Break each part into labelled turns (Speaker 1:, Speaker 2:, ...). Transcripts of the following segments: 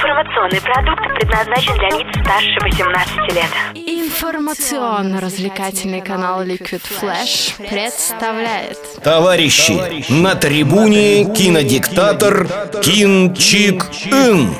Speaker 1: Информационный продукт предназначен для лиц старше 18 лет.
Speaker 2: Информационно-развлекательный канал Liquid Flash представляет
Speaker 3: Товарищи, на трибуне кинодиктатор Кин Чик Ин.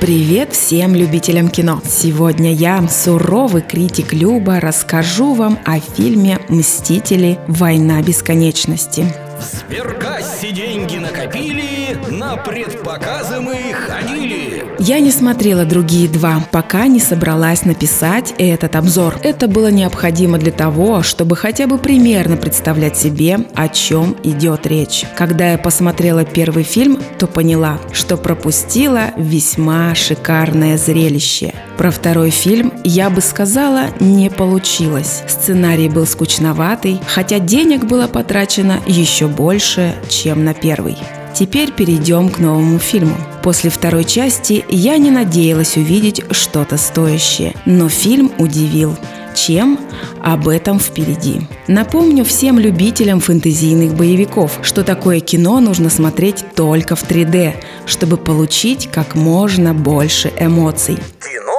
Speaker 4: Привет всем любителям кино! Сегодня я, суровый критик Люба, расскажу вам о фильме «Мстители. Война бесконечности».
Speaker 3: В сберкассе деньги накопили, на предпоказы мы ходили.
Speaker 4: Я не смотрела другие два, пока не собралась написать этот обзор. Это было необходимо для того, чтобы хотя бы примерно представлять себе, о чем идет речь. Когда я посмотрела первый фильм, то поняла, что пропустила весьма шикарное зрелище. Про второй фильм я бы сказала, не получилось. Сценарий был скучноватый, хотя денег было потрачено еще больше, чем на первый. Теперь перейдем к новому фильму. После второй части я не надеялась увидеть что-то стоящее, но фильм удивил. Чем? Об этом впереди. Напомню всем любителям фэнтезийных боевиков, что такое кино нужно смотреть только в 3D, чтобы получить как можно больше эмоций.
Speaker 3: Кино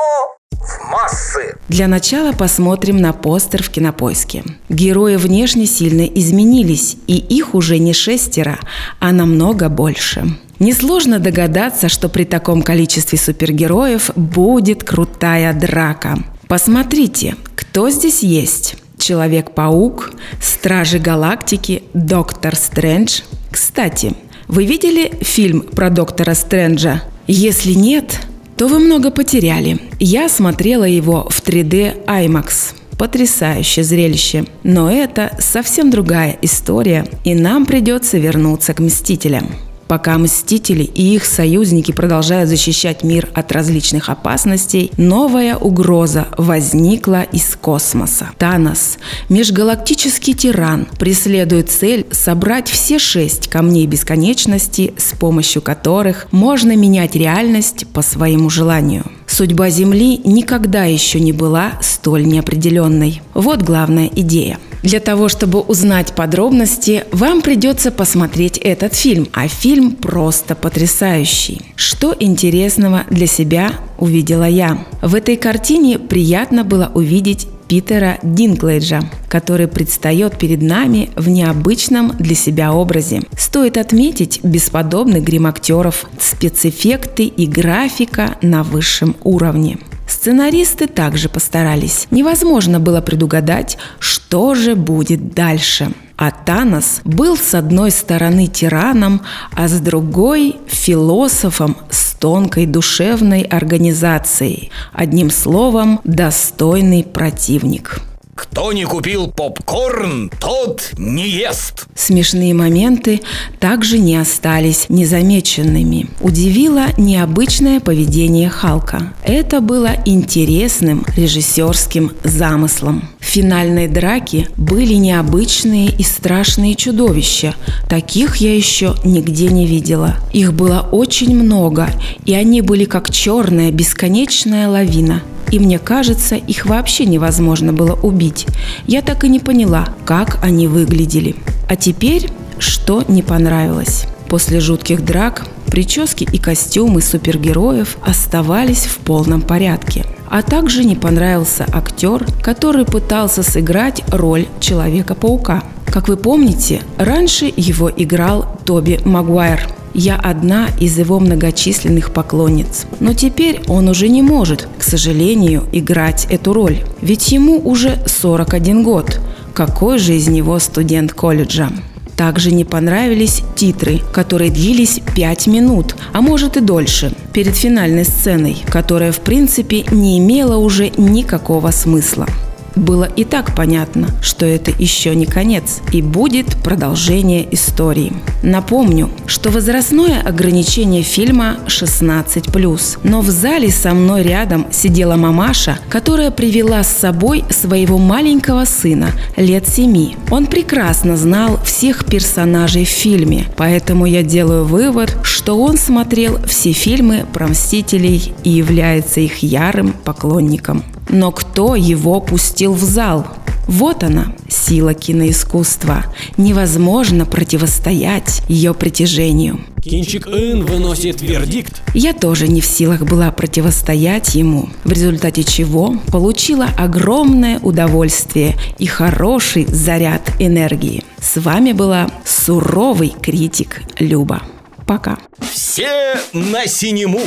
Speaker 3: массы.
Speaker 4: Для начала посмотрим на постер в кинопоиске. Герои внешне сильно изменились, и их уже не шестеро, а намного больше. Несложно догадаться, что при таком количестве супергероев будет крутая драка. Посмотрите, кто здесь есть. Человек-паук, Стражи Галактики, Доктор Стрэндж. Кстати, вы видели фильм про Доктора Стрэнджа? Если нет, то вы много потеряли. Я смотрела его в 3D IMAX. Потрясающее зрелище. Но это совсем другая история, и нам придется вернуться к «Мстителям». Пока Мстители и их союзники продолжают защищать мир от различных опасностей, новая угроза возникла из космоса. Танос, межгалактический тиран, преследует цель собрать все шесть камней бесконечности, с помощью которых можно менять реальность по своему желанию. Судьба Земли никогда еще не была столь неопределенной. Вот главная идея. Для того, чтобы узнать подробности, вам придется посмотреть этот фильм, а фильм просто потрясающий. Что интересного для себя увидела я? В этой картине приятно было увидеть Питера Динклейджа, который предстает перед нами в необычном для себя образе. Стоит отметить бесподобный грим актеров, спецэффекты и графика на высшем уровне. Сценаристы также постарались. Невозможно было предугадать, что же будет дальше. А Танос был с одной стороны тираном, а с другой – философом с тонкой душевной организацией. Одним словом, достойный противник.
Speaker 3: Кто не купил попкорн, тот не ест.
Speaker 4: Смешные моменты также не остались незамеченными. Удивило необычное поведение Халка. Это было интересным режиссерским замыслом. В финальной драке были необычные и страшные чудовища. Таких я еще нигде не видела. Их было очень много, и они были как черная бесконечная лавина – и мне кажется, их вообще невозможно было убить. Я так и не поняла, как они выглядели. А теперь, что не понравилось. После жутких драк прически и костюмы супергероев оставались в полном порядке. А также не понравился актер, который пытался сыграть роль Человека-паука. Как вы помните, раньше его играл Тоби Магуайр – я одна из его многочисленных поклонниц. Но теперь он уже не может, к сожалению, играть эту роль. Ведь ему уже 41 год. Какой же из него студент колледжа? Также не понравились титры, которые длились 5 минут, а может и дольше, перед финальной сценой, которая в принципе не имела уже никакого смысла. Было и так понятно, что это еще не конец и будет продолжение истории. Напомню, что возрастное ограничение фильма 16+. Но в зале со мной рядом сидела мамаша, которая привела с собой своего маленького сына лет 7. Он прекрасно знал всех персонажей в фильме, поэтому я делаю вывод, что он смотрел все фильмы про Мстителей и является их ярым поклонником. Но кто его пустил в зал? Вот она, сила киноискусства. Невозможно противостоять ее притяжению.
Speaker 5: Кинчик Ин выносит вердикт.
Speaker 4: Я тоже не в силах была противостоять ему, в результате чего получила огромное удовольствие и хороший заряд энергии. С вами была суровый критик Люба. Пока.
Speaker 3: Все на синему.